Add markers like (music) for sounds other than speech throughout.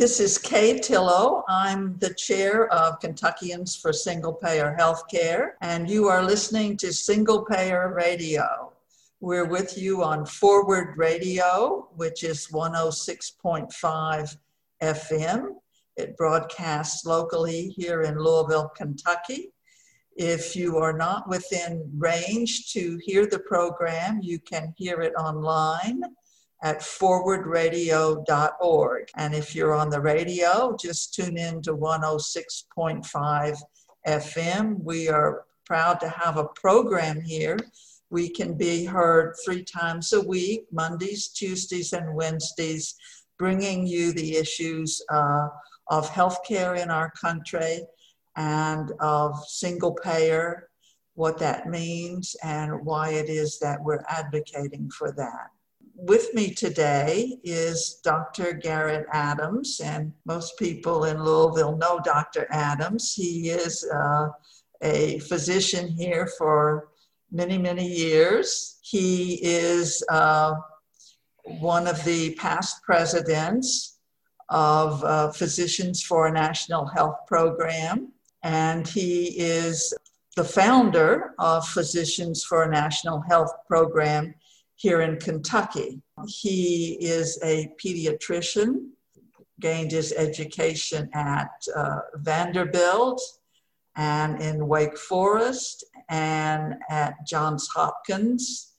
This is Kay Tillow. I'm the chair of Kentuckians for Single Payer Healthcare, and you are listening to Single Payer Radio. We're with you on Forward Radio, which is 106.5 FM. It broadcasts locally here in Louisville, Kentucky. If you are not within range to hear the program, you can hear it online at forwardradio.org. And if you're on the radio, just tune in to 106.5 FM. We are proud to have a program here. We can be heard three times a week Mondays, Tuesdays, and Wednesdays, bringing you the issues uh, of healthcare in our country and of single payer, what that means, and why it is that we're advocating for that with me today is Dr. Garrett Adams, and most people in Louisville know Dr. Adams. He is uh, a physician here for many, many years. He is uh, one of the past presidents of uh, Physicians for a National Health Program, and he is the founder of Physicians for a National Health Program here in Kentucky. He is a pediatrician, gained his education at uh, Vanderbilt and in Wake Forest and at Johns Hopkins.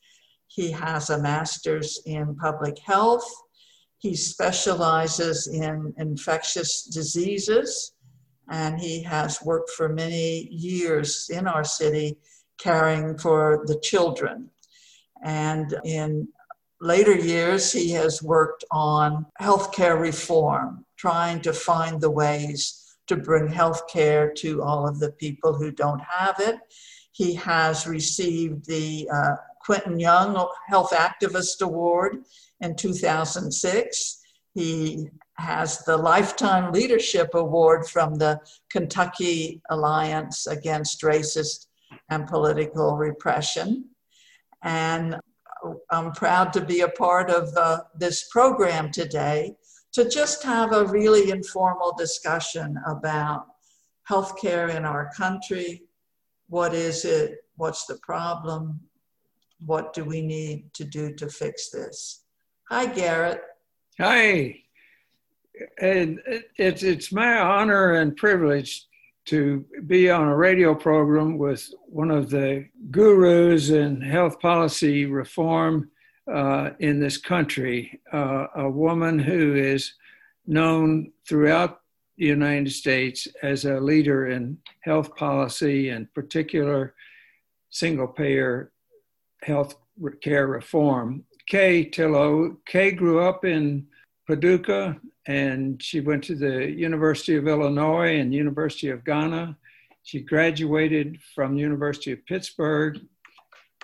He has a master's in public health. He specializes in infectious diseases and he has worked for many years in our city caring for the children and in later years, he has worked on healthcare reform, trying to find the ways to bring healthcare to all of the people who don't have it. He has received the uh, Quentin Young Health Activist Award in 2006. He has the Lifetime Leadership Award from the Kentucky Alliance Against Racist and Political Repression. And I'm proud to be a part of uh, this program today to just have a really informal discussion about healthcare in our country. What is it? What's the problem? What do we need to do to fix this? Hi, Garrett. Hi. And it's, it's my honor and privilege to be on a radio program with one of the gurus in health policy reform uh, in this country, uh, a woman who is known throughout the United States as a leader in health policy and particular single payer health care reform. Kay Tillow. Kay grew up in Paducah, and she went to the University of Illinois and University of Ghana. She graduated from University of Pittsburgh,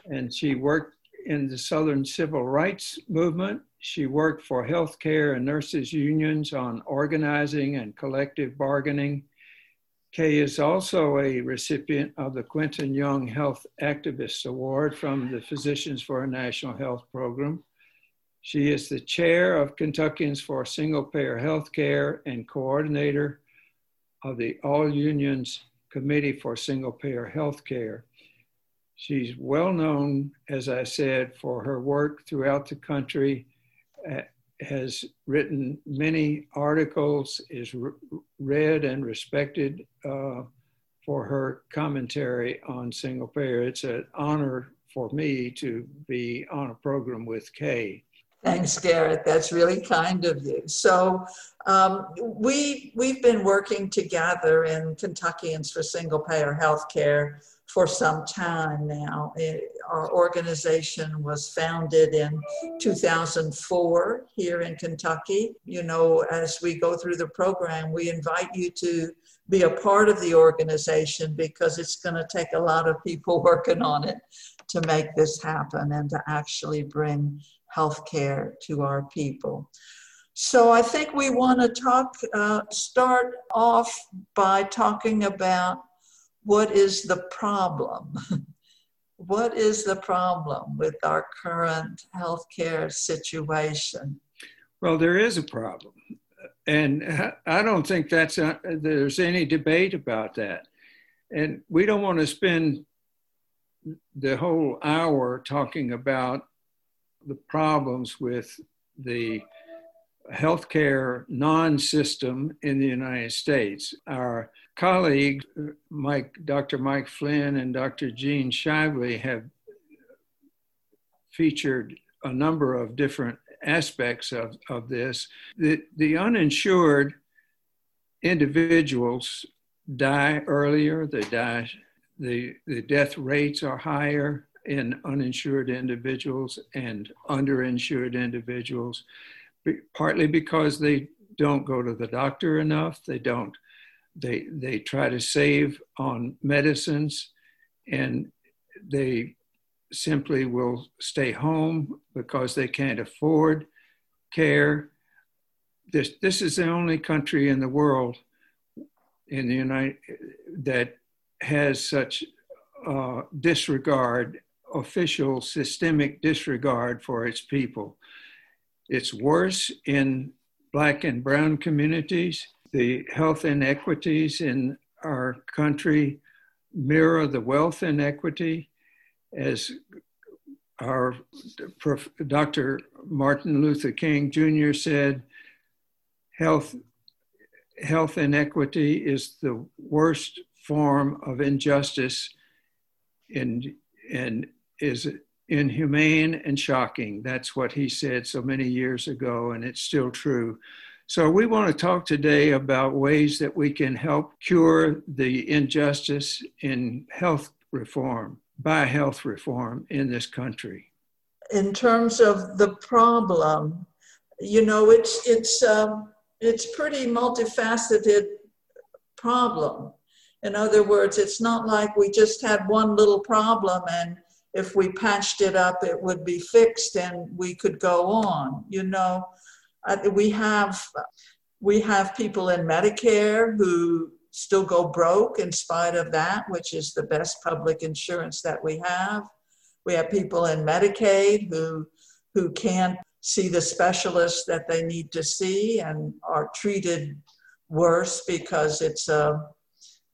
and she worked in the Southern Civil Rights Movement. She worked for healthcare and nurses unions on organizing and collective bargaining. Kay is also a recipient of the Quentin Young Health Activist Award from the Physicians for a National Health Program. She is the chair of Kentuckians for Single Payer Healthcare and coordinator of the All Unions Committee for Single Payer Healthcare. She's well known, as I said, for her work throughout the country, uh, has written many articles, is read and respected uh, for her commentary on single payer. It's an honor for me to be on a program with Kay. Thanks, Garrett. That's really kind of you. So um, we we've been working together in Kentuckians for Single Payer Healthcare for some time now. It, our organization was founded in 2004 here in Kentucky. You know, as we go through the program, we invite you to be a part of the organization because it's going to take a lot of people (laughs) working on it to make this happen and to actually bring health care to our people. So I think we want to talk, uh, start off by talking about what is the problem. (laughs) what is the problem with our current healthcare situation? Well, there is a problem. and I don't think that's a, there's any debate about that. And we don't want to spend the whole hour talking about the problems with the healthcare non-system in the United States. Our colleagues, Mike, Dr. Mike Flynn and Dr. Gene Shively have featured a number of different aspects of, of this. The, the uninsured individuals die earlier, they die, the, the death rates are higher in uninsured individuals and underinsured individuals, partly because they don't go to the doctor enough, they don't, they, they try to save on medicines and they simply will stay home because they can't afford care. This, this is the only country in the world in the United that has such uh, disregard, official systemic disregard for its people. It's worse in black and brown communities. The health inequities in our country mirror the wealth inequity as our Dr. Martin Luther King Jr. said, health, health inequity is the worst form of injustice and, and is inhumane and shocking. That's what he said so many years ago, and it's still true. So, we want to talk today about ways that we can help cure the injustice in health reform by health reform in this country? In terms of the problem, you know, it's it's um, it's pretty multifaceted problem. In other words, it's not like we just had one little problem and if we patched it up, it would be fixed and we could go on. You know, uh, we have we have people in Medicare who still go broke in spite of that, which is the best public insurance that we have. We have people in Medicaid who, who can't see the specialists that they need to see and are treated worse because it's a,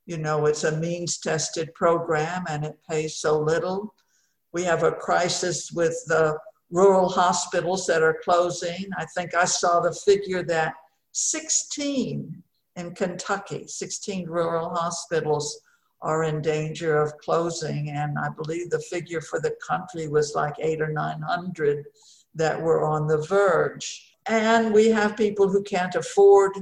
you know, it's a means tested program and it pays so little. We have a crisis with the rural hospitals that are closing. I think I saw the figure that 16 in Kentucky. 16 rural hospitals are in danger of closing, and I believe the figure for the country was like eight or 900 that were on the verge. And we have people who can't afford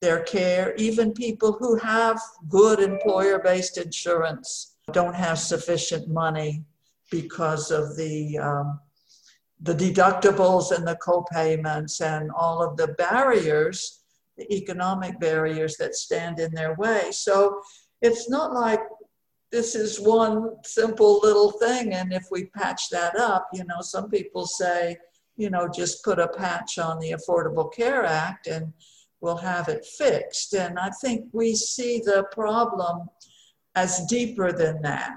their care, even people who have good employer based insurance don't have sufficient money because of the um, the deductibles and the co-payments and all of the barriers the economic barriers that stand in their way. So it's not like this is one simple little thing, and if we patch that up, you know, some people say, you know, just put a patch on the Affordable Care Act and we'll have it fixed. And I think we see the problem as deeper than that,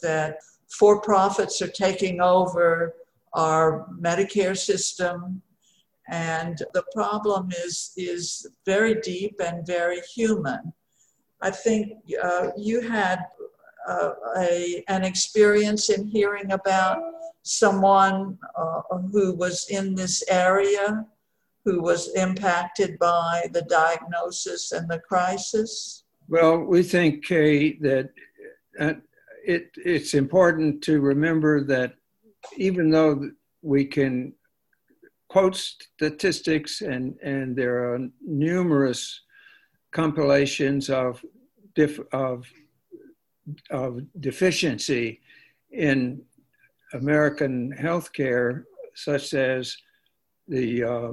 that for profits are taking over our Medicare system, and the problem is, is very deep and very human. I think uh, you had uh, a, an experience in hearing about someone uh, who was in this area who was impacted by the diagnosis and the crisis? Well, we think, Kay, that uh, it, it's important to remember that even though we can quote statistics, and, and there are numerous compilations of, of, of deficiency in American healthcare, such as the uh,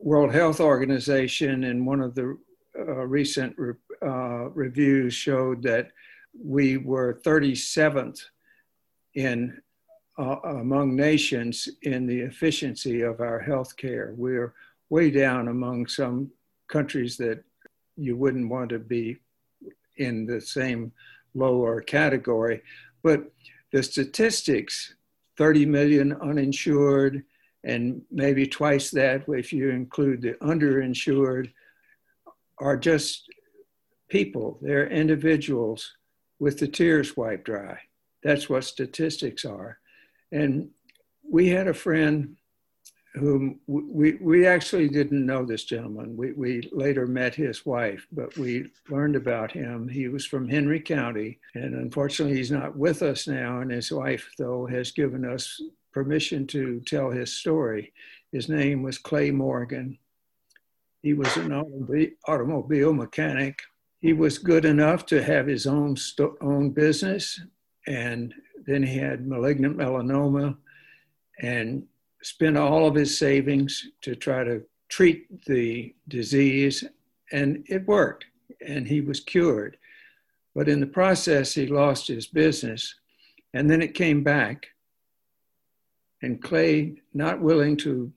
World Health Organization in one of the uh, recent re- uh, reviews showed that we were 37th in uh, among nations in the efficiency of our health care. We're way down among some countries that you wouldn't want to be in the same lower category. But the statistics 30 million uninsured, and maybe twice that if you include the underinsured. are just people, they're individuals with the tears wiped dry. That's what statistics are. And we had a friend whom we, we actually didn't know this gentleman. We, we later met his wife, but we learned about him. He was from Henry County, and unfortunately, he's not with us now. And his wife, though, has given us permission to tell his story. His name was Clay Morgan. He was an automobile mechanic. He was good enough to have his own, own business, and then he had malignant melanoma and spent all of his savings to try to treat the disease, and it worked, and he was cured. But in the process, he lost his business, and then it came back. And Clay, not willing to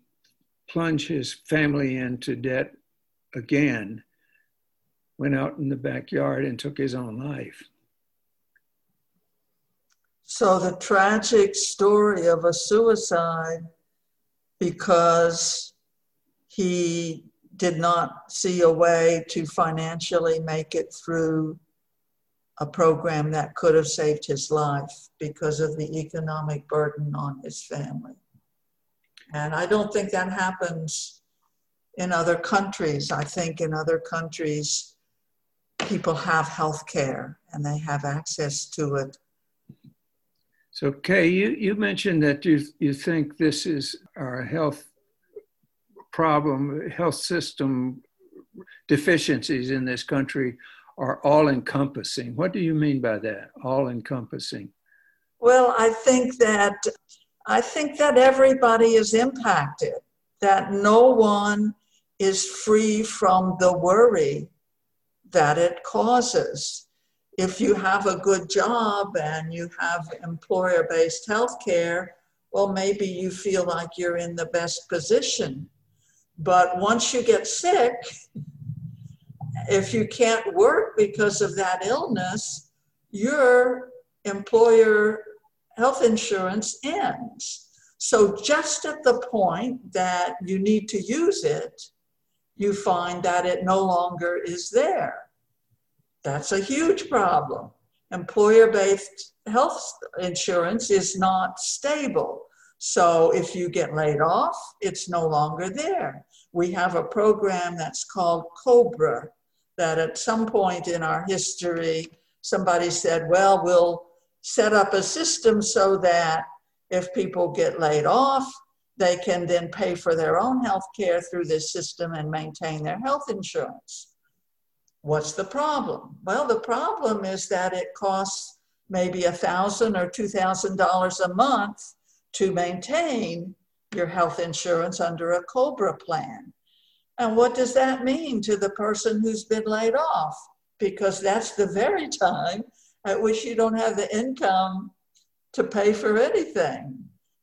plunge his family into debt again, went out in the backyard and took his own life. So, the tragic story of a suicide because he did not see a way to financially make it through a program that could have saved his life because of the economic burden on his family. And I don't think that happens in other countries. I think in other countries, people have health care and they have access to it so, Kay, you, you mentioned that you, you think this is our health problem, health system deficiencies in this country are all encompassing. What do you mean by that, all encompassing? Well, I think that I think that everybody is impacted, that no one is free from the worry that it causes if you have a good job and you have employer based health care, well, maybe you feel like you're in the best position. But once you get sick, if you can't work because of that illness, your employer health insurance ends. So, just at the point that you need to use it, you find that it no longer is there. That's a huge problem. Employer based health insurance is not stable. So if you get laid off, it's no longer there. We have a program that's called COBRA, that at some point in our history, somebody said, well, we'll set up a system so that if people get laid off, they can then pay for their own health care through this system and maintain their health insurance. What's the problem? Well, the problem is that it costs maybe a thousand or two thousand dollars a month to maintain your health insurance under a COBRA plan. And what does that mean to the person who's been laid off? Because that's the very time at which you don't have the income to pay for anything.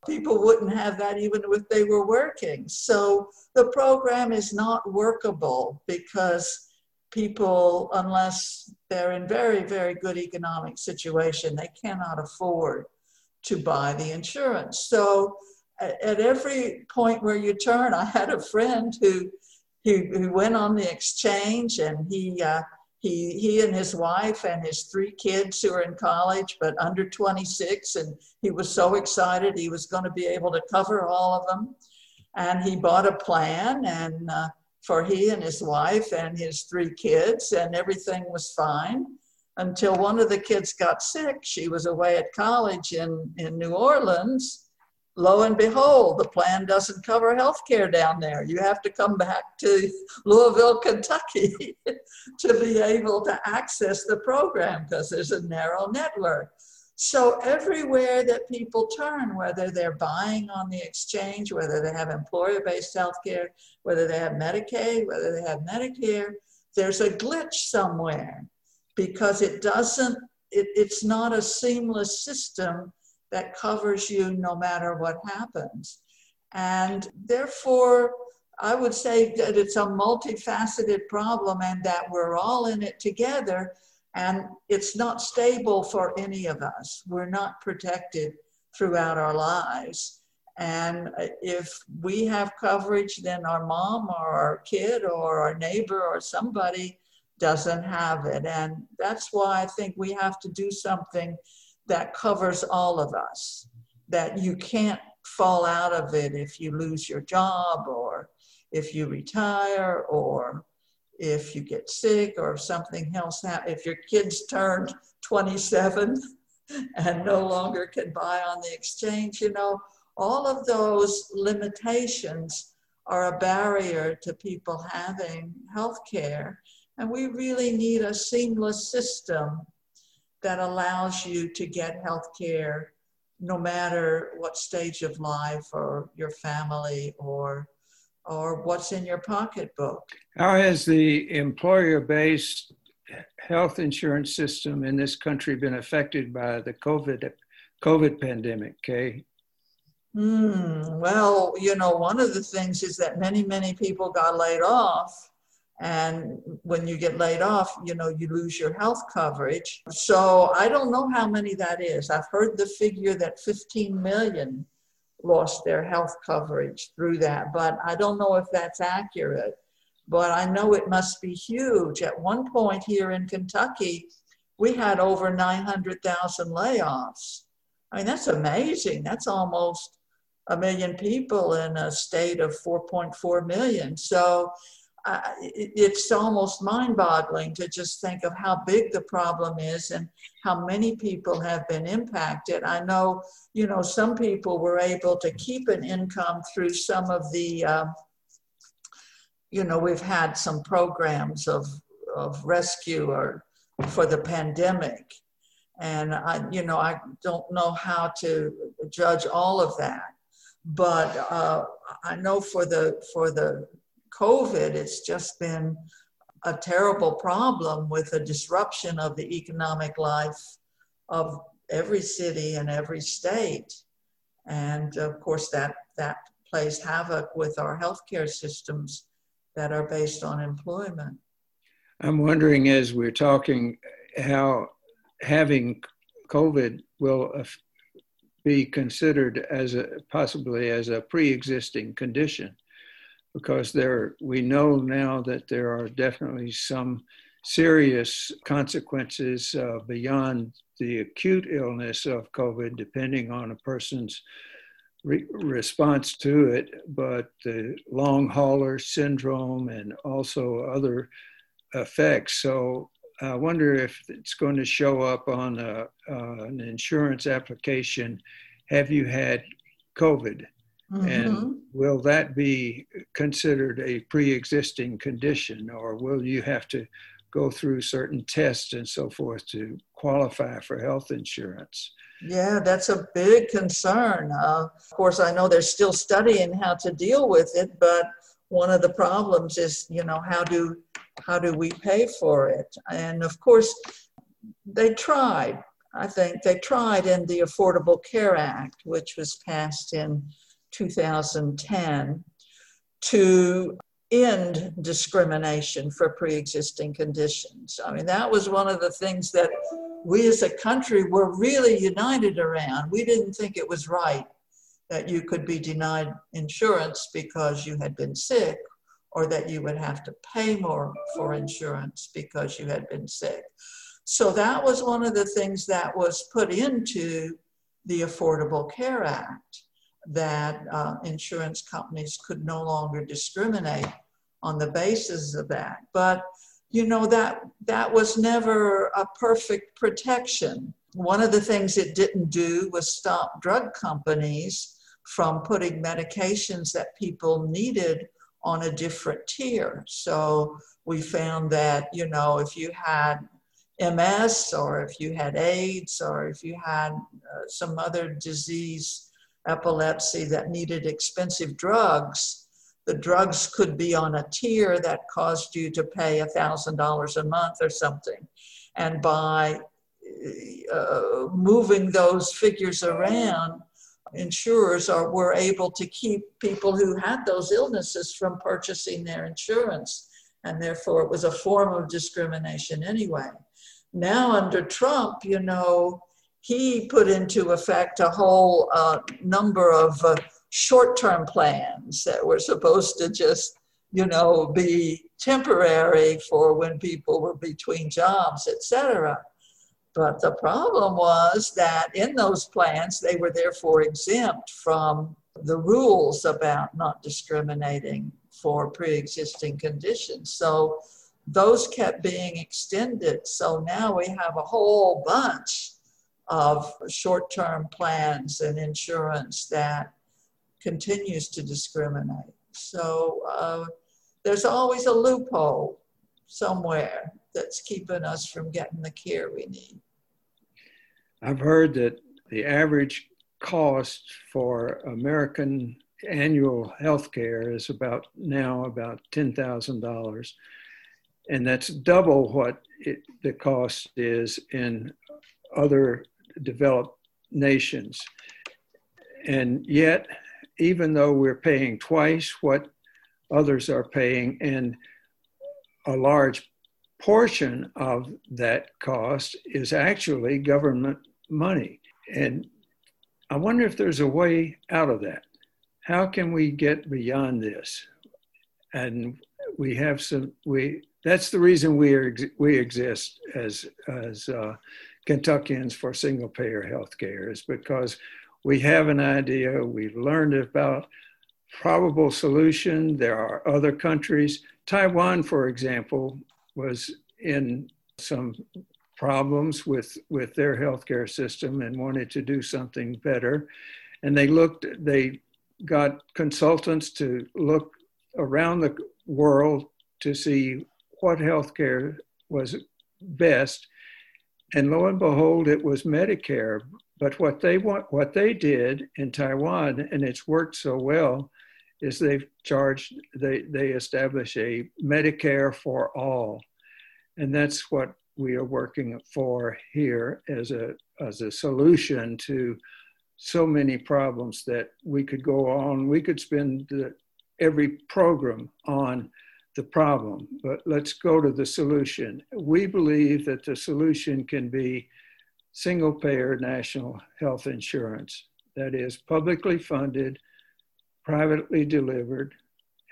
People wouldn't have that even if they were working. So the program is not workable because people, unless they're in very, very good economic situation, they cannot afford to buy the insurance. So at every point where you turn, I had a friend who who, who went on the exchange and he uh, he he and his wife and his three kids who are in college but under 26 and he was so excited he was going to be able to cover all of them and he bought a plan and uh, for he and his wife and his three kids, and everything was fine until one of the kids got sick. She was away at college in, in New Orleans. Lo and behold, the plan doesn't cover health care down there. You have to come back to Louisville, Kentucky (laughs) to be able to access the program because there's a narrow network. So everywhere that people turn, whether they're buying on the exchange, whether they have employer-based health care, whether they have Medicaid, whether they have Medicare, there's a glitch somewhere because it doesn't, it, it's not a seamless system that covers you no matter what happens. And therefore, I would say that it's a multifaceted problem and that we're all in it together and it's not stable for any of us. We're not protected throughout our lives. And if we have coverage, then our mom or our kid or our neighbor or somebody doesn't have it. And that's why I think we have to do something that covers all of us, that you can't fall out of it if you lose your job or if you retire or if you get sick or if something else happens, if your kids turned 27 and no longer can buy on the exchange, you know, all of those limitations are a barrier to people having health care. And we really need a seamless system that allows you to get health care no matter what stage of life or your family or or what's in your pocketbook. How has the employer based health insurance system in this country been affected by the COVID, COVID pandemic, Kay? Mm, well, you know, one of the things is that many, many people got laid off. And when you get laid off, you know, you lose your health coverage. So I don't know how many that is. I've heard the figure that 15 million lost their health coverage through that, but I don't know if that's accurate. But I know it must be huge. At one point here in Kentucky, we had over 900,000 layoffs. I mean, that's amazing. That's almost a million people in a state of 4.4 million. So uh, it's almost mind boggling to just think of how big the problem is and how many people have been impacted. I know, you know, some people were able to keep an income through some of the, uh, you know, we've had some programs of, of rescue or for the pandemic. And I, you know, I don't know how to judge all of that but uh, I know for the for the COVID, it's just been a terrible problem with a disruption of the economic life of every city and every state, and of course that that plays havoc with our healthcare systems that are based on employment. I'm wondering, as we're talking, how having COVID will uh, be considered as a possibly as a pre-existing condition because there we know now that there are definitely some serious consequences uh, beyond the acute illness of covid depending on a person's re- response to it but the long hauler syndrome and also other effects so I wonder if it's going to show up on a, uh, an insurance application. Have you had COVID? Mm-hmm. And will that be considered a pre existing condition, or will you have to go through certain tests and so forth to qualify for health insurance? Yeah, that's a big concern. Uh, of course, I know they're still studying how to deal with it, but one of the problems is, you know, how do how do we pay for it? And of course, they tried. I think they tried in the Affordable Care Act, which was passed in 2010, to end discrimination for pre existing conditions. I mean, that was one of the things that we as a country were really united around. We didn't think it was right that you could be denied insurance because you had been sick or that you would have to pay more for insurance because you had been sick. So that was one of the things that was put into the Affordable Care Act that uh, insurance companies could no longer discriminate on the basis of that. But you know that that was never a perfect protection. One of the things it didn't do was stop drug companies from putting medications that people needed on a different tier. So we found that, you know, if you had MS or if you had AIDS or if you had uh, some other disease, epilepsy that needed expensive drugs, the drugs could be on a tier that caused you to pay a $1,000 a month or something. And by uh, moving those figures around, insurers are were able to keep people who had those illnesses from purchasing their insurance and therefore it was a form of discrimination anyway now under trump you know he put into effect a whole uh, number of uh, short term plans that were supposed to just, you know, be temporary for when people were between jobs, etc. But the problem was that in those plans, they were therefore exempt from the rules about not discriminating for pre existing conditions. So those kept being extended. So now we have a whole bunch of short term plans and insurance that continues to discriminate. So uh, there's always a loophole somewhere that's keeping us from getting the care we need. I've heard that the average cost for American annual health care is about now about $10,000. And that's double what it, the cost is in other developed nations. And yet, even though we're paying twice what others are paying, and a large portion of that cost is actually government money. And I wonder if there's a way out of that. How can we get beyond this? And we have some, we, that's the reason we are, we exist as, as uh, Kentuckians for single payer health care is because we have an idea, we've learned about probable solution. There are other countries. Taiwan, for example, was in some problems with, with their healthcare system and wanted to do something better. And they looked, they got consultants to look around the world to see what healthcare was best and lo and behold, it was Medicare. But what they want, what they did in Taiwan, and it's worked so well, is they've charged, they they establish a Medicare for all, and that's what we are working for here as a as a solution to so many problems that we could go on. We could spend the, every program on the problem, but let's go to the solution. We believe that the solution can be single payer national health insurance, that is, publicly funded, privately delivered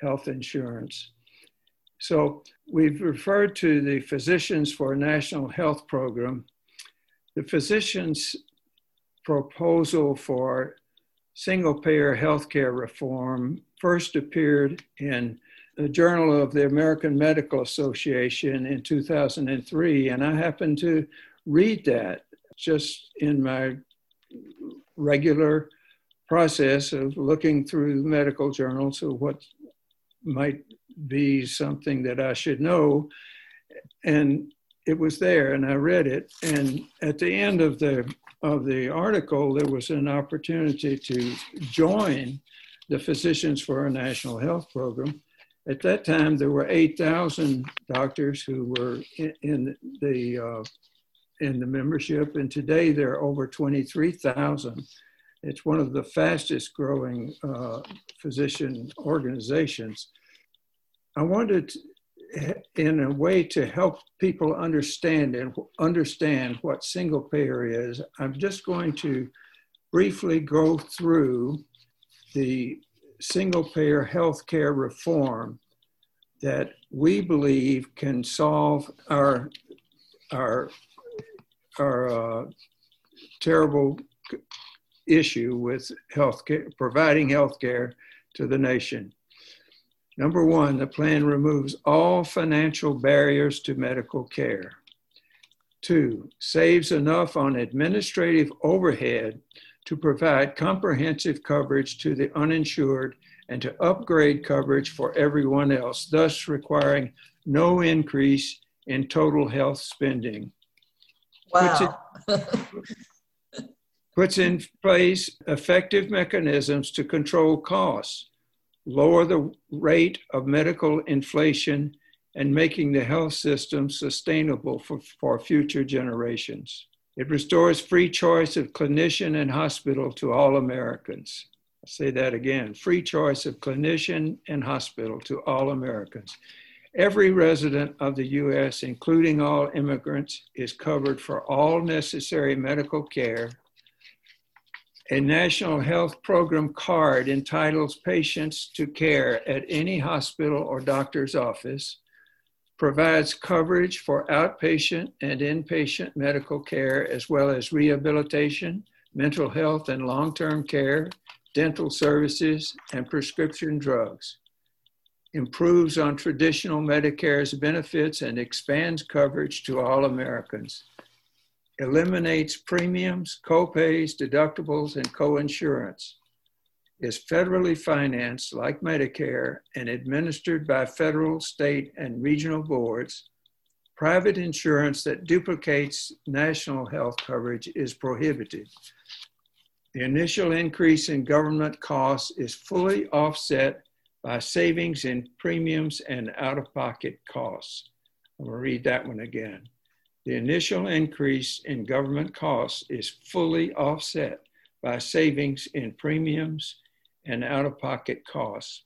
health insurance. So we've referred to the Physicians for a National Health Program. The physicians' proposal for single payer healthcare reform first appeared in Journal of the American Medical Association in 2003, and I happened to read that just in my regular process of looking through medical journals of what might be something that I should know. And it was there, and I read it. And at the end of the of the article, there was an opportunity to join the Physicians for a National Health Program at that time, there were 8,000 doctors who were in, in the uh, in the membership, and today there are over 23,000. It's one of the fastest growing uh, physician organizations. I wanted, in a way, to help people understand and understand what single payer is. I'm just going to briefly go through the single payer health care reform that we believe can solve our, our, our uh, terrible issue with health care, providing health care to the nation. Number one, the plan removes all financial barriers to medical care. Two, saves enough on administrative overhead to provide comprehensive coverage to the uninsured and to upgrade coverage for everyone else, thus requiring no increase in total health spending. Wow. Puts, it, (laughs) puts in place effective mechanisms to control costs, lower the rate of medical inflation, and making the health system sustainable for, for future generations. It restores free choice of clinician and hospital to all Americans. I'll say that again free choice of clinician and hospital to all Americans. Every resident of the U.S., including all immigrants, is covered for all necessary medical care A National Health Program card entitles patients to care at any hospital or doctor's office, provides coverage for outpatient and inpatient medical care, as well as rehabilitation, mental health and long term care, dental services, and prescription drugs. Improves on traditional Medicare's benefits and expands coverage to all Americans eliminates premiums, copays, deductibles, and coinsurance, is federally financed like Medicare and administered by federal, state, and regional boards. Private insurance that duplicates national health coverage is prohibited. The initial increase in government costs is fully offset by savings in premiums and out of pocket costs. I'm going to read that one again. The initial increase in government costs is fully offset by savings in premiums and out of pocket costs.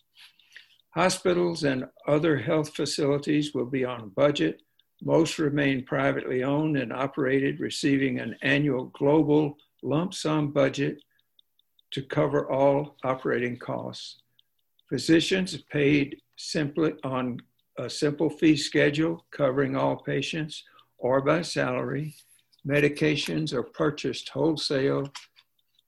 Hospitals and other health facilities will be on budget. Most remain privately owned and operated, receiving an annual global lump sum budget to cover all operating costs. Physicians paid simply on a simple fee schedule covering all patients or by salary. Medications are purchased wholesale.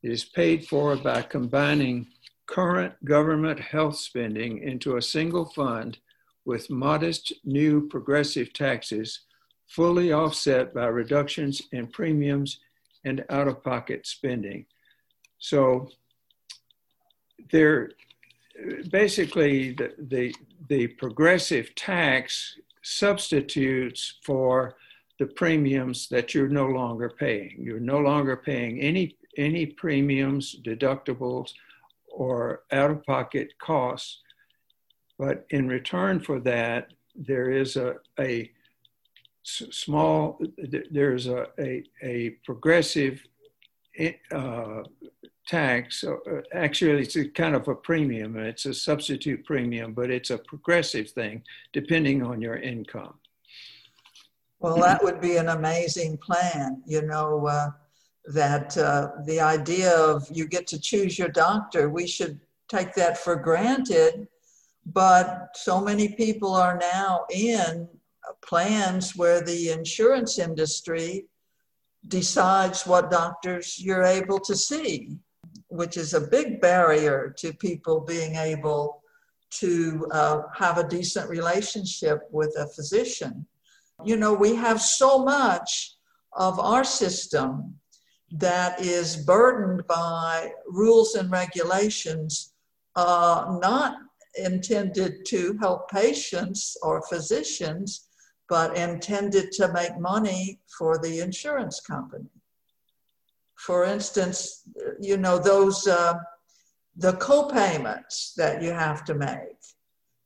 It is paid for by combining current government health spending into a single fund with modest new progressive taxes, fully offset by reductions in premiums and out of pocket spending. So there basically the, the, the progressive tax substitutes for the premiums that you're no longer paying. You're no longer paying any, any premiums, deductibles, or out of pocket costs. But in return for that, there is a, a small, there's a, a, a progressive uh, tax. Uh, actually, it's a kind of a premium. It's a substitute premium, but it's a progressive thing depending on your income. Well, that would be an amazing plan, you know, uh, that uh, the idea of you get to choose your doctor, we should take that for granted. But so many people are now in plans where the insurance industry decides what doctors you're able to see, which is a big barrier to people being able to uh, have a decent relationship with a physician. You know, we have so much of our system that is burdened by rules and regulations uh, not intended to help patients or physicians, but intended to make money for the insurance company. For instance, you know, those, uh, the co-payments that you have to make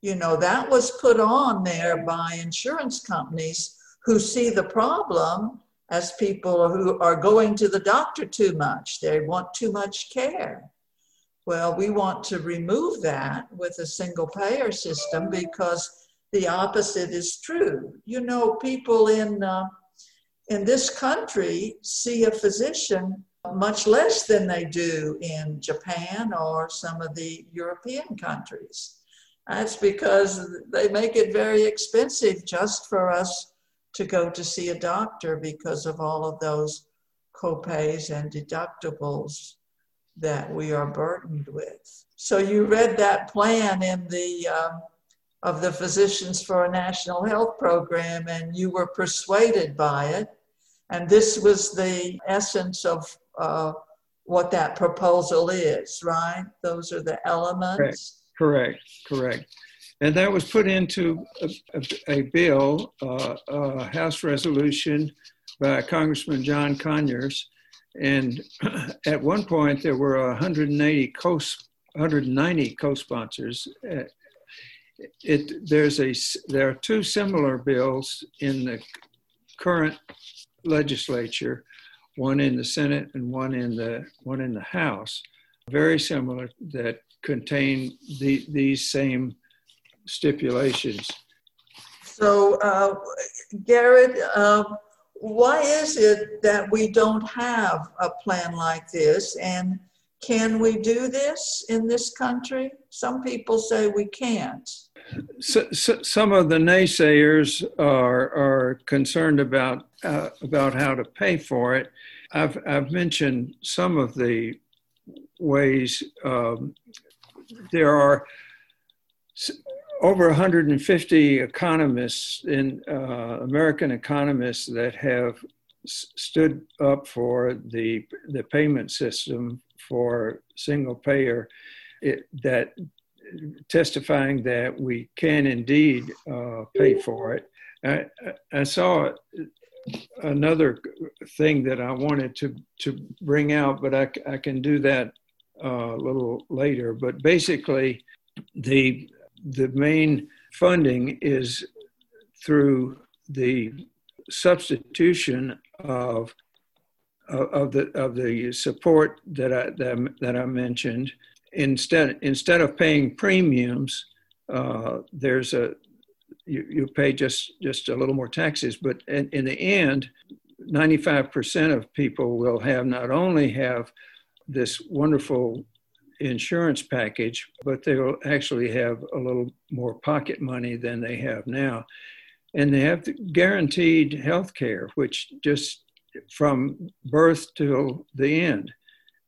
you know, that was put on there by insurance companies who see the problem as people who are going to the doctor too much. They want too much care. Well, we want to remove that with a single payer system because the opposite is true. You know, people in uh, in this country see a physician much less than they do in Japan or some of the European countries. That's because they make it very expensive just for us to go to see a doctor because of all of those copays and deductibles that we are burdened with. So you read that plan in the um, of the Physicians for a National Health Program, and you were persuaded by it. And this was the essence of uh, what that proposal is, right? Those are the elements. Correct, correct. And that was put into a, a, a bill, uh, a House resolution by Congressman John Conyers. And (clears throat) at one point, there were 180 co 190 co-sponsors. Uh, it, there's a, there are two similar bills in the current legislature, one in the Senate and one in the, one in the House, very similar that contain the, these same stipulations. So, uh, Garrett, uh, why is it that we don't have a plan like this? And Can we do this in this country? Some people say we can't. So, so, some of the naysayers are are concerned about uh, about how to pay for it. I've I've mentioned some of the ways. Um, there are over 150 economists in uh, American economists that have stood up for the the payment system for single payer it, that testifying that we can indeed uh, pay for it. I, I, saw another thing that I wanted to, to bring out, but I, I can do that uh, a little later. But basically, the, the main funding is through the substitution of of the of the support that I that, that I mentioned. Instead instead of paying premiums, uh, there's a you, you pay just just a little more taxes. But in, in the end, 95% of people will have not only have this wonderful insurance package, but they will actually have a little more pocket money than they have now. And they have guaranteed health care, which just from birth till the end,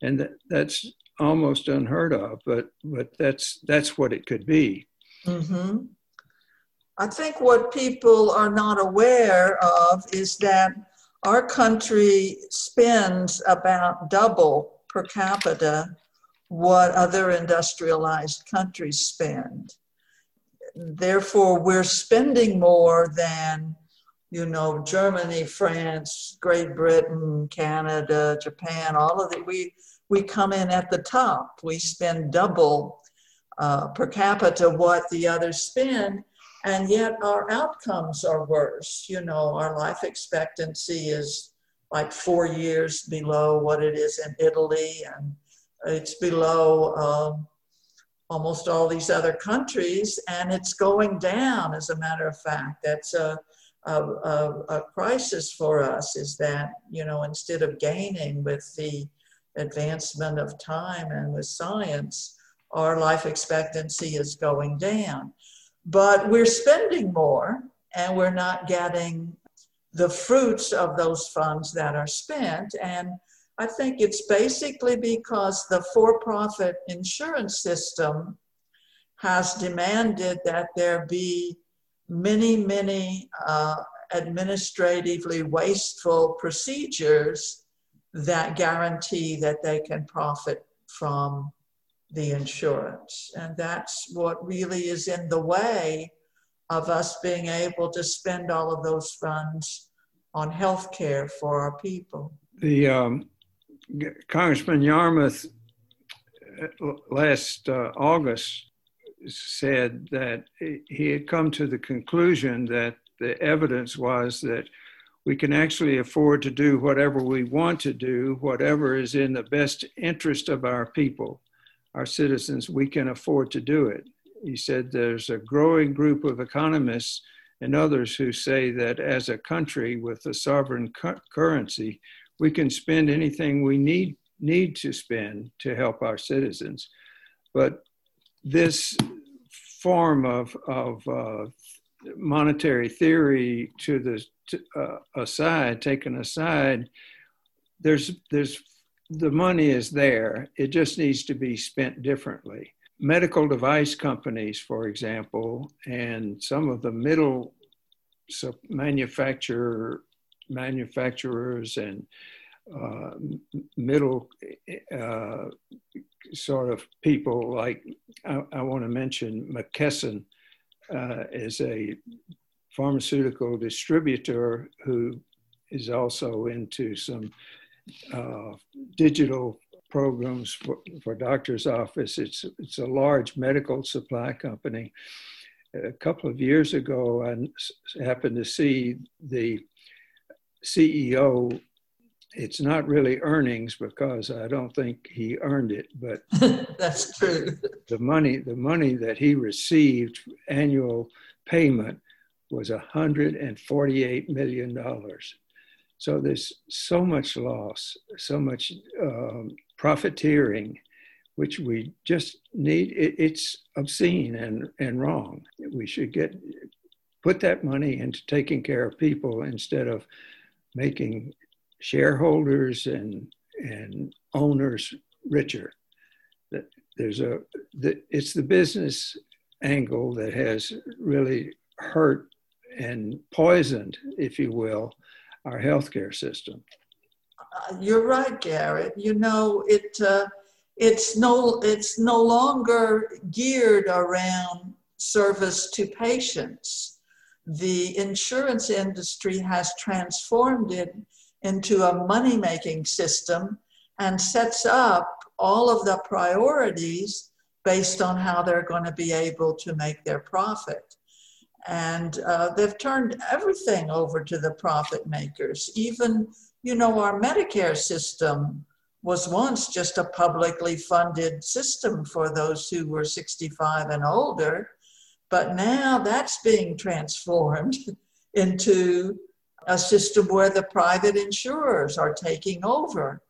and that, that's almost unheard of. But but that's that's what it could be. Mm-hmm. I think what people are not aware of is that our country spends about double per capita what other industrialized countries spend. Therefore, we're spending more than you know, Germany, France, Great Britain, Canada, Japan, all of it, we, we come in at the top. We spend double uh, per capita what the others spend, and yet our outcomes are worse. You know, our life expectancy is like four years below what it is in Italy, and it's below um, almost all these other countries, and it's going down, as a matter of fact. That's a a, a, a, crisis for us is that, you know, instead of gaining with the advancement of time and with science, our life expectancy is going down. But we're spending more and we're not getting the fruits of those funds that are spent. And I think it's basically because the for profit insurance system has demanded that there be many, many uh, administratively wasteful procedures that guarantee that they can profit from the insurance. And that's what really is in the way of us being able to spend all of those funds on health care for our people. The um, Congressman Yarmuth uh, last uh, August said that he had come to the conclusion that the evidence was that we can actually afford to do whatever we want to do, whatever is in the best interest of our people, our citizens, we can afford to do it. He said there's a growing group of economists and others who say that as a country with a sovereign cu- currency, we can spend anything we need need to spend to help our citizens. But this form of, of uh, monetary theory to the to, uh, aside, taken aside, there's there's the money is there. It just needs to be spent differently. Medical device companies, for example, and some of the middle so manufacturer manufacturers and uh, middle uh, sort of people like I, I want to mention McKesson uh, is a pharmaceutical distributor who is also into some uh, digital programs for, for doctor's office. It's, it's a large medical supply company. A couple of years ago, I happened to see the CEO it's not really earnings because I don't think he earned it, but (laughs) that's true. The money, the money that he received annual payment was $148 million. So there's so much loss, so much um, profiteering which we just need. It, it's obscene and, and wrong. We should get put that money into taking care of people instead of making shareholders and and owners richer. There's a it's the business angle that has really hurt and poisoned, if you will, our healthcare system. Uh, you're right, Garrett. You know it. Uh, it's no. It's no longer geared around service to patients. The insurance industry has transformed it into a money making system and sets up all of the priorities based on how they're going to be able to make their profit. And uh, they've turned everything over to the profit makers. Even, you know, our Medicare system was once just a publicly funded system for those who were 65 and older. But now that's being transformed into a system where the private insurers are taking over.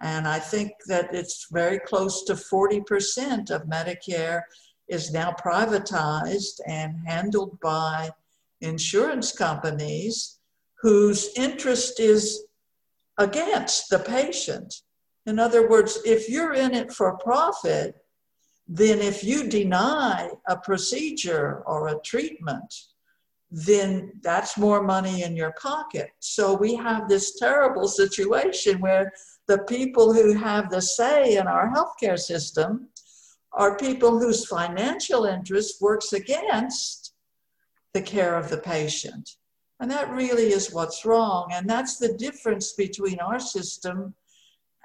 And I think that it's very close to 40% of Medicare is now privatized and handled by insurance companies whose interest is against the patient. In other words, if you're in it for profit, then if you deny a procedure or a treatment, then that's more money in your pocket. So we have this terrible situation where the people who have the say in our healthcare system are people whose financial interest works against the care of the patient. And that really is what's wrong. And that's the difference between our system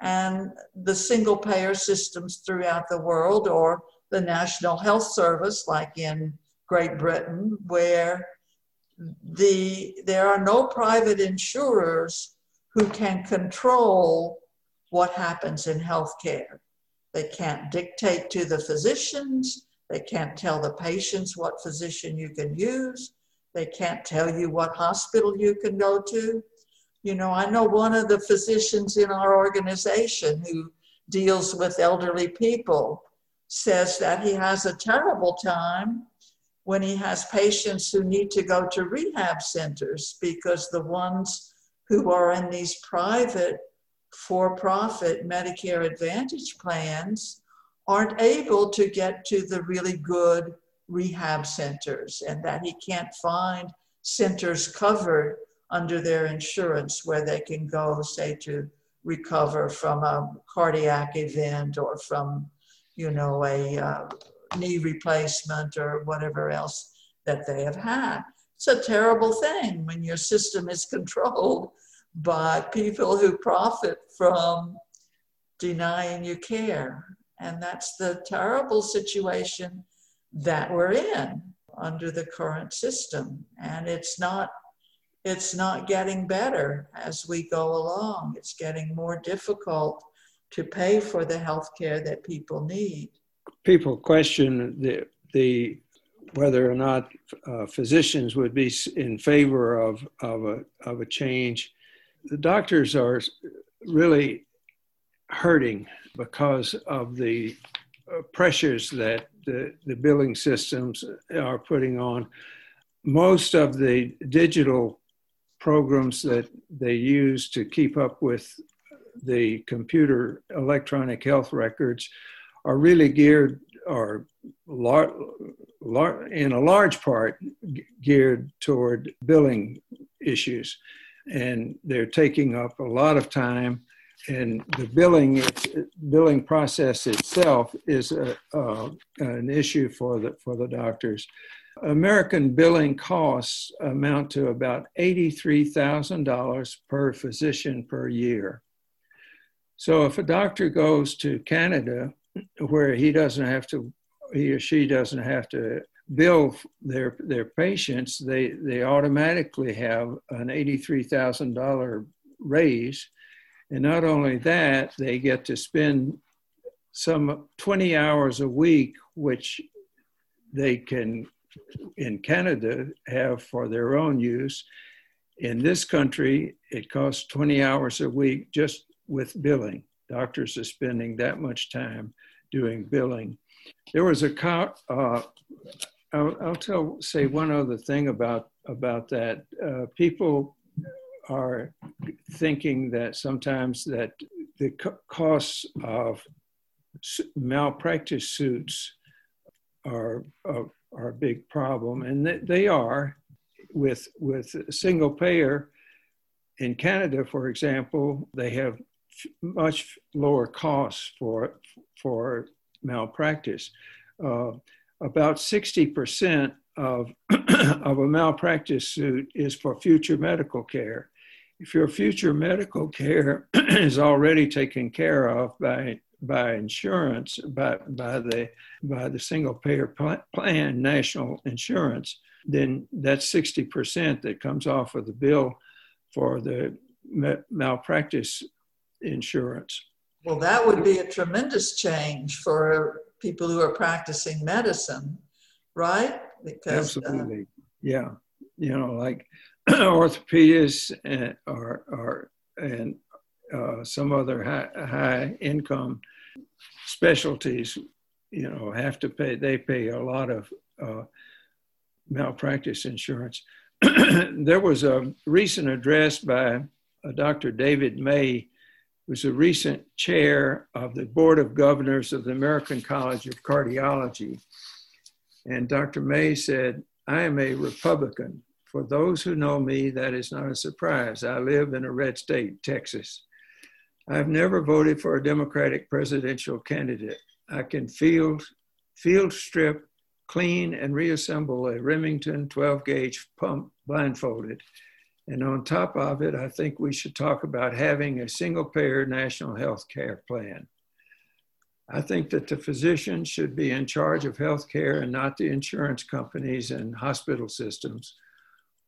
and the single payer systems throughout the world or the National Health Service, like in Great Britain, where the, there are no private insurers who can control what happens in healthcare. They can't dictate to the physicians. They can't tell the patients what physician you can use. They can't tell you what hospital you can go to. You know, I know one of the physicians in our organization who deals with elderly people says that he has a terrible time when he has patients who need to go to rehab centers because the ones who are in these private for profit Medicare Advantage plans aren't able to get to the really good rehab centers and that he can't find centers covered under their insurance where they can go, say, to recover from a cardiac event or from, you know, a uh, knee replacement or whatever else that they have had. It's a terrible thing when your system is (laughs) controlled by people who profit from denying you care. And that's the terrible situation that we're in under the current system. And it's not it's not getting better as we go along. It's getting more difficult to pay for the health care that people need. People question the the whether or not uh, physicians would be in favor of, of, a, of a change the doctors are really hurting because of the uh, pressures that the, the billing systems are putting on. Most of the digital programs that they use to keep up with the computer electronic health records are really geared or lar- lar- in a large part geared toward billing issues and they're taking up a lot of time. And the billing billing process itself is a, uh, an issue for the for the doctors. American billing costs amount to about $83,000 per physician per year. So if a doctor goes to Canada where he doesn't have to, he or she doesn't have to bill their their patients, they they automatically have an eighty three thousand dollar raise, and not only that, they get to spend some twenty hours a week, which they can in Canada have for their own use. In this country, it costs 20 hours a week just with billing. Doctors are spending that much time doing billing. There was a uh, I'll, I'll, tell say one other thing about about that. Uh, people are thinking that sometimes that the co- costs of malpractice suits are, are, are a big problem, and they are with with single payer. In Canada, for example, they have much lower costs for for malpractice. Uh, about 60% of, (clears throat) of a malpractice suit is for future medical care. If your future medical care (clears throat) is already taken care of by by insurance, by, by, the, by the single payer plan, national insurance, then that's 60% that comes off of the bill for the malpractice insurance. Well, that would be a tremendous change for people who are practicing medicine, right? Because, uh, Absolutely. Uh, yeah. You know, like (clears throat) orthopedists and, or, or, and uh, some other high, high income specialties, you know, have to pay, they pay a lot of uh, malpractice insurance. (clears throat) there was a recent address by uh, Dr. David May, who's a recent chair of the Board of Governors of the American College of Cardiology. And Dr. May said, I am a Republican. For those who know me, that is not a surprise. I live in a red state, Texas. I've never voted for a Democratic presidential candidate. I can field, field strip, clean, and reassemble a Remington 12 gauge pump blindfolded. And on top of it, I think we should talk about having a single payer national health care plan. I think that the physician should be in charge of health care and not the insurance companies and hospital systems.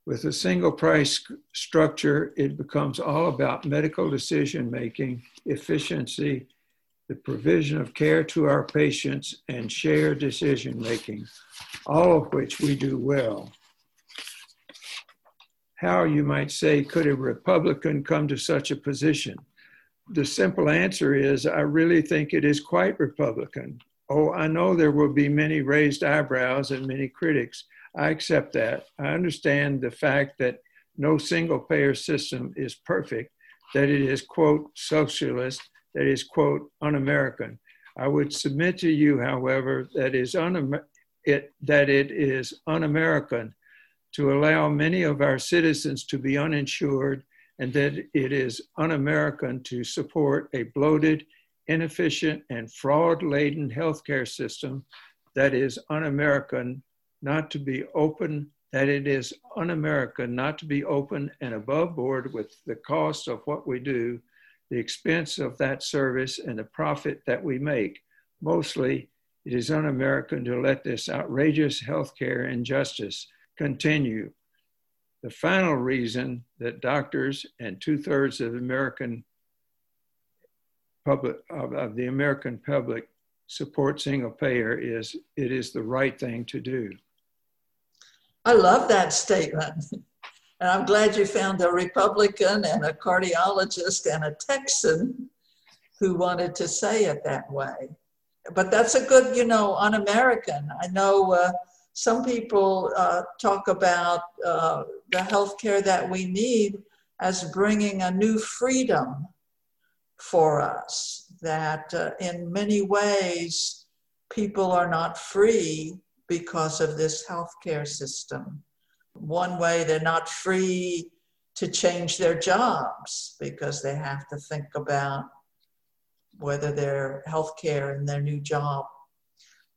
With a single price structure, it becomes all about medical decision making, efficiency, the provision of care to our patients, and shared decision making, all of which we do well. How, you might say, could a Republican come to such a position? The simple answer is I really think it is quite Republican. Oh, I know there will be many raised eyebrows and many critics I accept that. I understand the fact that no single payer system is perfect, that it is, quote, socialist, that is, quote, un American. I would submit to you, however, that, is un- it, that it is un American to allow many of our citizens to be uninsured and that it is un American to support a bloated, inefficient, and fraud laden healthcare system that is un American not to be open, that it is un American not to be open and above board with the cost of what we do, the expense of that service, and the profit that we make. Mostly, it is un American to let this outrageous healthcare injustice continue. The final reason that doctors and two thirds of American public of, of the American public support single payer is it is the right thing to do. I love that statement. And I'm glad you found a Republican and a cardiologist and a Texan who wanted to say it that way. But that's a good, you know, un American. I know uh, some people uh, talk about uh, the healthcare that we need as bringing a new freedom for us, that uh, in many ways people are not free because of this healthcare system. One way they're not free to change their jobs because they have to think about whether their healthcare in their new job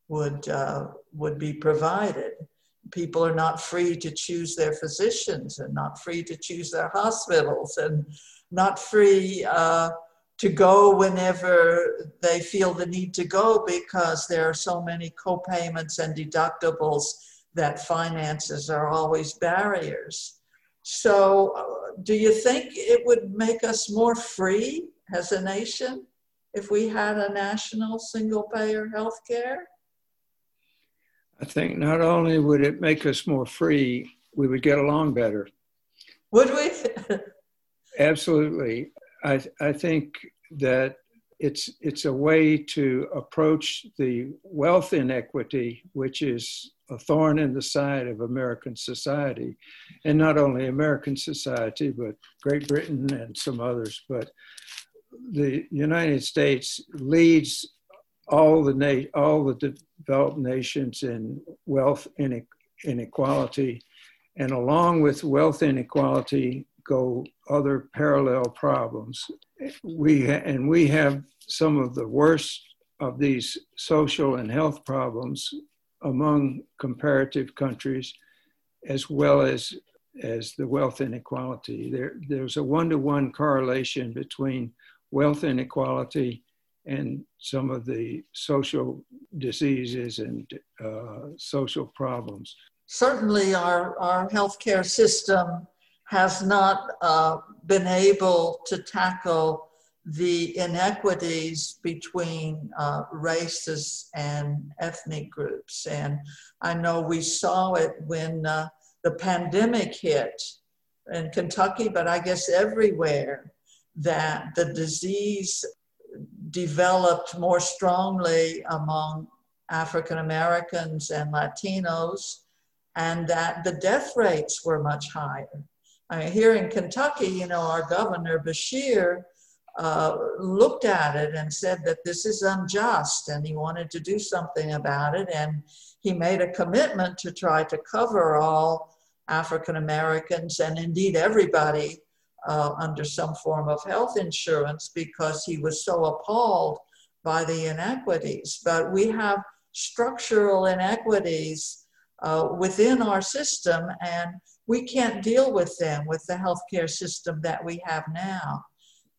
would uh, would be provided. People are not free to choose their physicians and not free to choose their hospitals and not free uh, to go whenever they feel the need to go because there are so many co-payments and deductibles that finances are always barriers. So, uh, do you think it would make us more free as a nation if we had a national single payer health care? I think not only would it make us more free, we would get along better. Would we? (laughs) Absolutely. I, I think that it's it's a way to approach the wealth inequity, which is a thorn in the side of American society, and not only American society, but Great Britain and some others. But the United States leads all the na- all the developed nations in wealth inequality, and along with wealth inequality go other parallel problems. We ha- and we have some of the worst of these social and health problems among comparative countries, as well as as the wealth inequality. There, there's a one-to-one correlation between wealth inequality and some of the social diseases and uh, social problems. Certainly, our, our healthcare system has not uh, been able to tackle the inequities between uh, races and ethnic groups. And I know we saw it when uh, the pandemic hit in Kentucky, but I guess everywhere, that the disease developed more strongly among African Americans and Latinos, and that the death rates were much higher. I mean, here in Kentucky, you know, our governor Beshear uh, looked at it and said that this is unjust and he wanted to do something about it. And he made a commitment to try to cover all African Americans and indeed everybody uh, under some form of health insurance because he was so appalled by the inequities. But we have structural inequities uh, within our system, and we can't deal with them with the healthcare system that we have now.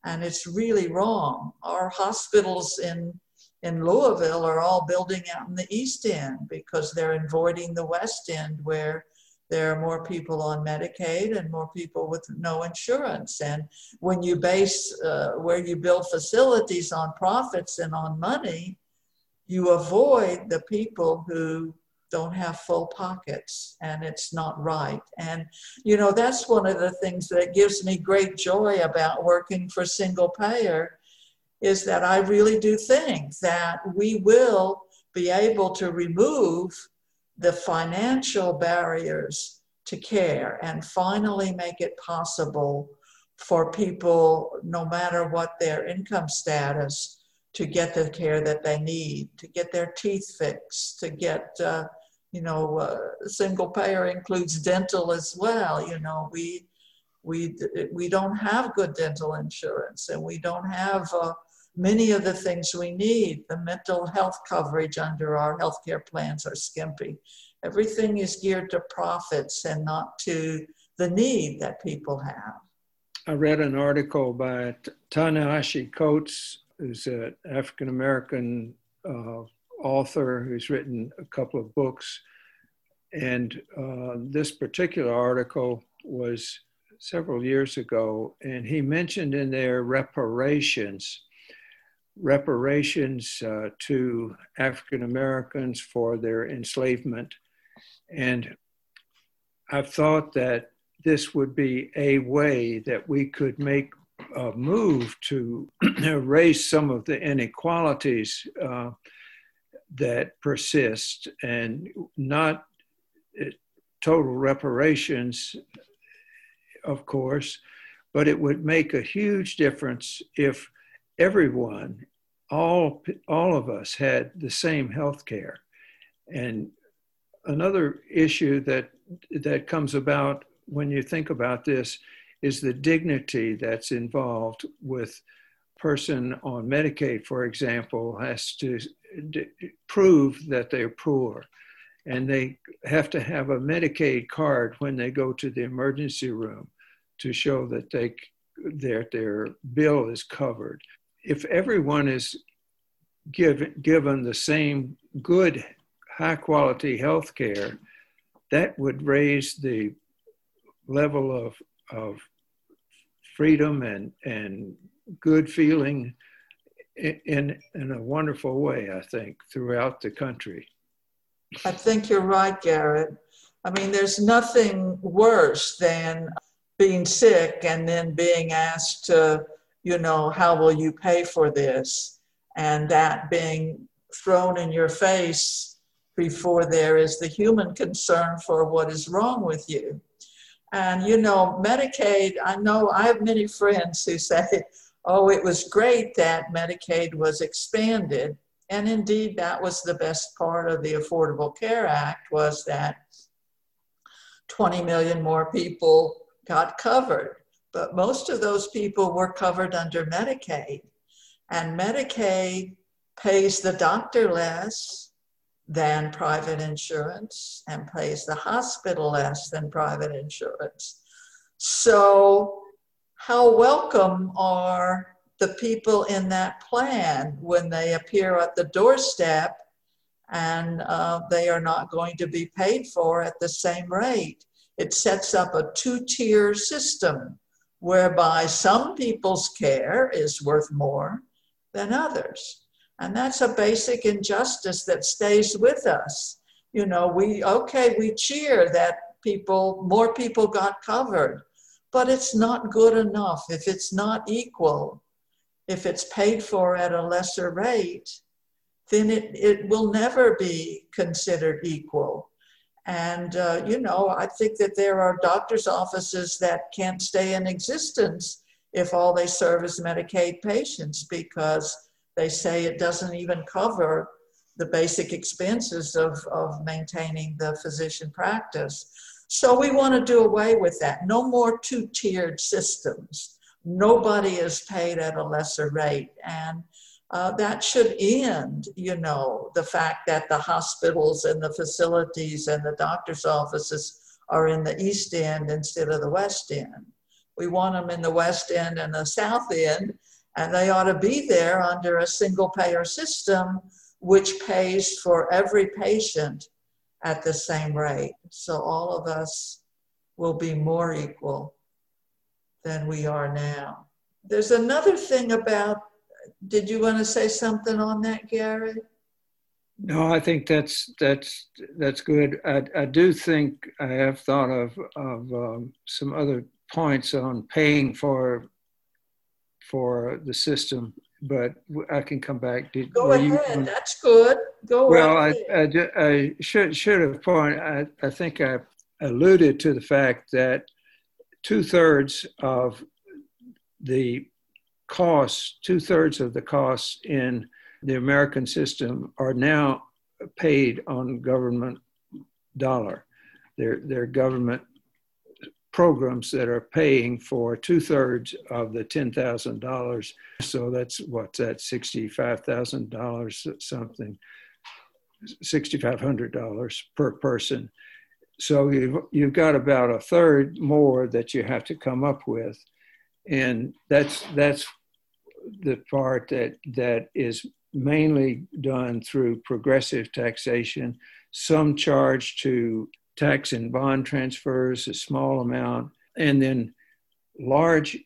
And it's really wrong. Our hospitals in in Louisville are all building out in the East End because they're avoiding the West End where there are more people on Medicaid and more people with no insurance. And when you base uh, where you build facilities on profits and on money, you avoid the people who don't have full pockets and it's not right. And, you know, that's one of the things that gives me great joy about working for single payer is that I really do think that we will be able to remove the financial barriers to care and finally make it possible for people, no matter what their income status, to get the care that they need, to get their teeth fixed, to get, uh, you know, uh, single payer includes dental as well. You know, we we we don't have good dental insurance, and we don't have uh, many of the things we need. The mental health coverage under our healthcare plans are skimpy. Everything is geared to profits and not to the need that people have. I read an article by Ta-Nehisi Coates, who's an African American uh, author who's written a couple of books. And uh, this particular article was several years ago, and he mentioned in there reparations reparations uh, to African Americans for their enslavement. And I've thought that this would be a way that we could make a move to (clears throat) erase some of the inequalities uh, that persist and not uh, total reparations, of course, but it would make a huge difference if everyone, all, all of us had the same health care. And another issue that, that comes about when you think about this is the dignity that's involved with person on Medicaid, for example, has to d- prove that they're poor. And they have to have a Medicaid card when they go to the emergency room to show that they, their, their bill is covered if everyone is give, given the same good, high quality health care, that would raise the level of, of freedom and, and good feeling in, in a wonderful way, I think, throughout the country. I think you're right, Garrett. I mean, there's nothing worse than being sick and then being asked to you know, how will you pay for this? And that being thrown in your face before there is the human concern for what is wrong with you. And, you know, Medicaid, I know I have many friends who say, oh, it was great that Medicaid was expanded. And indeed, that was the best part of the Affordable Care Act was that 20 million more people got covered. But most of those people were covered under Medicaid. And Medicaid pays the doctor less than private insurance and pays the hospital less than private insurance. So, how welcome are the people in that plan when they appear at the doorstep and uh, they are not going to be paid for at the same rate? It sets up a two tier system whereby some people's care is worth more than others. And that's a basic injustice that stays with us. You know, we, okay, we cheer that people, more people got covered, but it's not good enough. If it's not equal, if it's paid for at a lesser rate, then it, it will never be considered equal. And, uh, you know, I think that there are doctor's offices that can't stay in existence if all they serve is Medicaid patients because they say it doesn't even cover the basic expenses of, of maintaining the physician practice. So we want to do away with that. No more two tiered systems. Nobody is paid at a lesser rate. And uh, that should end, you know, the fact that the hospitals and the facilities and the doctor's offices are in the East End instead of the West End. We want them in the West End and the South End, and they ought to be there under a single payer system which pays for every patient at the same rate. So all of us will be more equal than we are now. There's another thing about did you want to say something on that, Gary? No, I think that's that's that's good. I, I do think I have thought of of um, some other points on paying for for the system, but I can come back. Did, Go ahead. You, that's good. Go well. Well, I, I, I, should should have pointed. I, I think I alluded to the fact that two thirds of the costs, two thirds of the costs in the American system are now paid on government dollar. They're, they're government programs that are paying for two thirds of the $10,000. So that's what's that, $65,000 something, $6,500 per person. So you've, you've got about a third more that you have to come up with. And that's, that's the part that that is mainly done through progressive taxation, some charge to tax and bond transfers, a small amount, and then large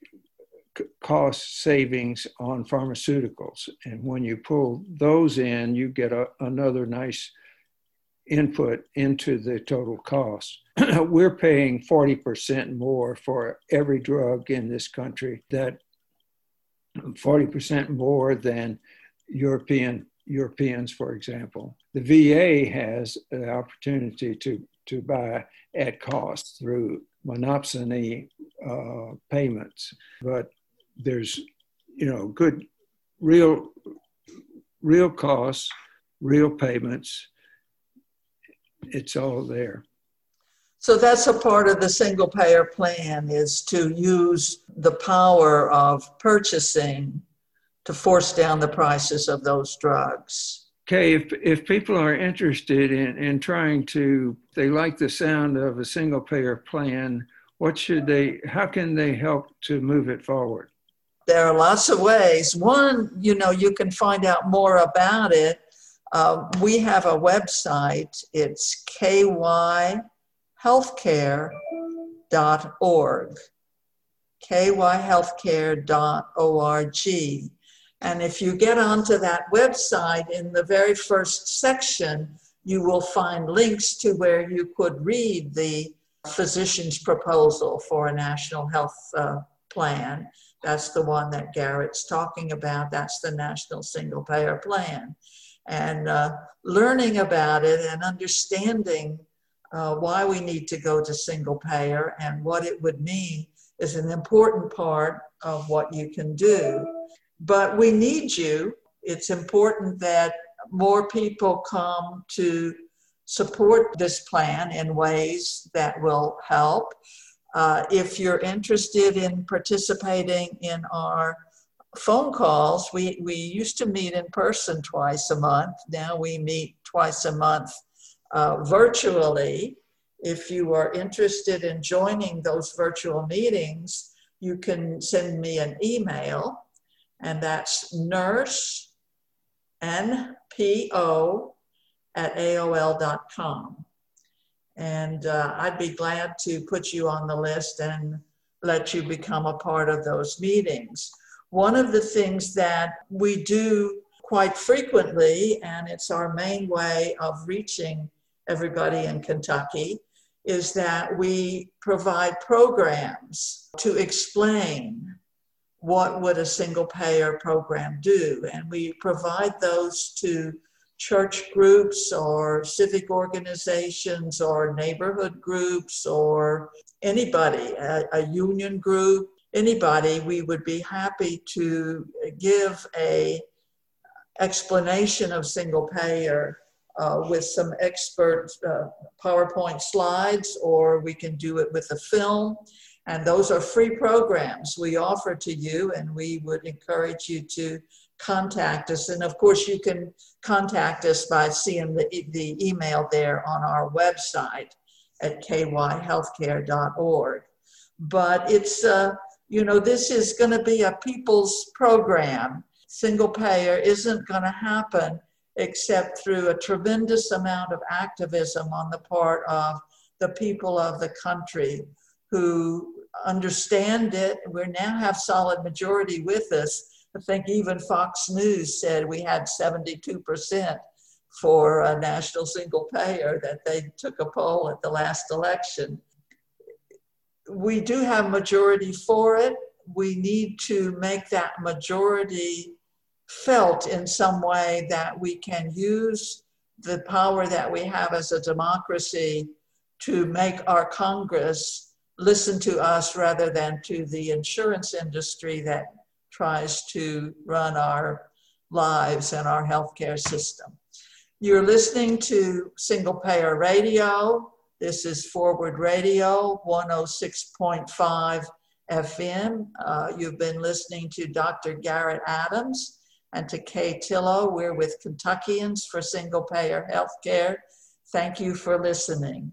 cost savings on pharmaceuticals. And when you pull those in, you get a, another nice input into the total cost. (clears throat) We're paying 40% more for every drug in this country that 40% more than European Europeans, for example. The VA has the opportunity to, to buy at cost through monopsony uh, payments, but there's you know good real real costs, real payments. It's all there. So that's a part of the single payer plan is to use the power of purchasing to force down the prices of those drugs. Okay, if, if people are interested in, in trying to, they like the sound of a single payer plan, what should they, how can they help to move it forward? There are lots of ways. One, you know, you can find out more about it. Uh, we have a website, it's KY kyhealthcare.org, kyhealthcare.org. And if you get onto that website, in the very first section, you will find links to where you could read the physician's proposal for a national health uh, plan. That's the one that Garrett's talking about. That's the National Single Payer Plan. And uh, learning about it and understanding uh, why we need to go to single payer and what it would mean is an important part of what you can do. But we need you. It's important that more people come to support this plan in ways that will help. Uh, if you're interested in participating in our phone calls, we, we used to meet in person twice a month. Now we meet twice a month uh, virtually. If you are interested in joining those virtual meetings, you can send me an email, and that's nurse, N-P-O, at AOL.com. And uh, I'd be glad to put you on the list and let you become a part of those meetings. One of the things that we do quite frequently, and it's our main way of reaching everybody in Kentucky, is that we provide programs to explain what would a single payer program do and we provide those to church groups or civic organizations or neighborhood groups or anybody, a, a, union group, anybody, we would be happy to give a explanation of single payer uh, with some expert uh, PowerPoint slides, or we can do it with a film. And those are free programs we offer to you, and we would encourage you to contact us. And of course, you can contact us by seeing the, the email there on our website at kyhealthcare.org. But it's, uh, you know, this is going to be a people's program. Single payer isn't going to happen except through a tremendous amount of activism on the part of the people of the country who understand it. We now have solid majority with us I think even Fox News said we had 72% for a national single payer that they took a poll at the last election. We do have majority for it. We need to make that majority felt in some way that we can use the power that we have as a democracy to make our Congress listen to us rather than to the insurance industry that tries to run our lives and our healthcare system. You're listening to Single Payer Radio. This is Forward Radio 106.5 FM. Uh, you've been listening to Dr. Garrett Adams and to Kay Tillow. We're with Kentuckians for Single Payer Healthcare. Thank you for listening.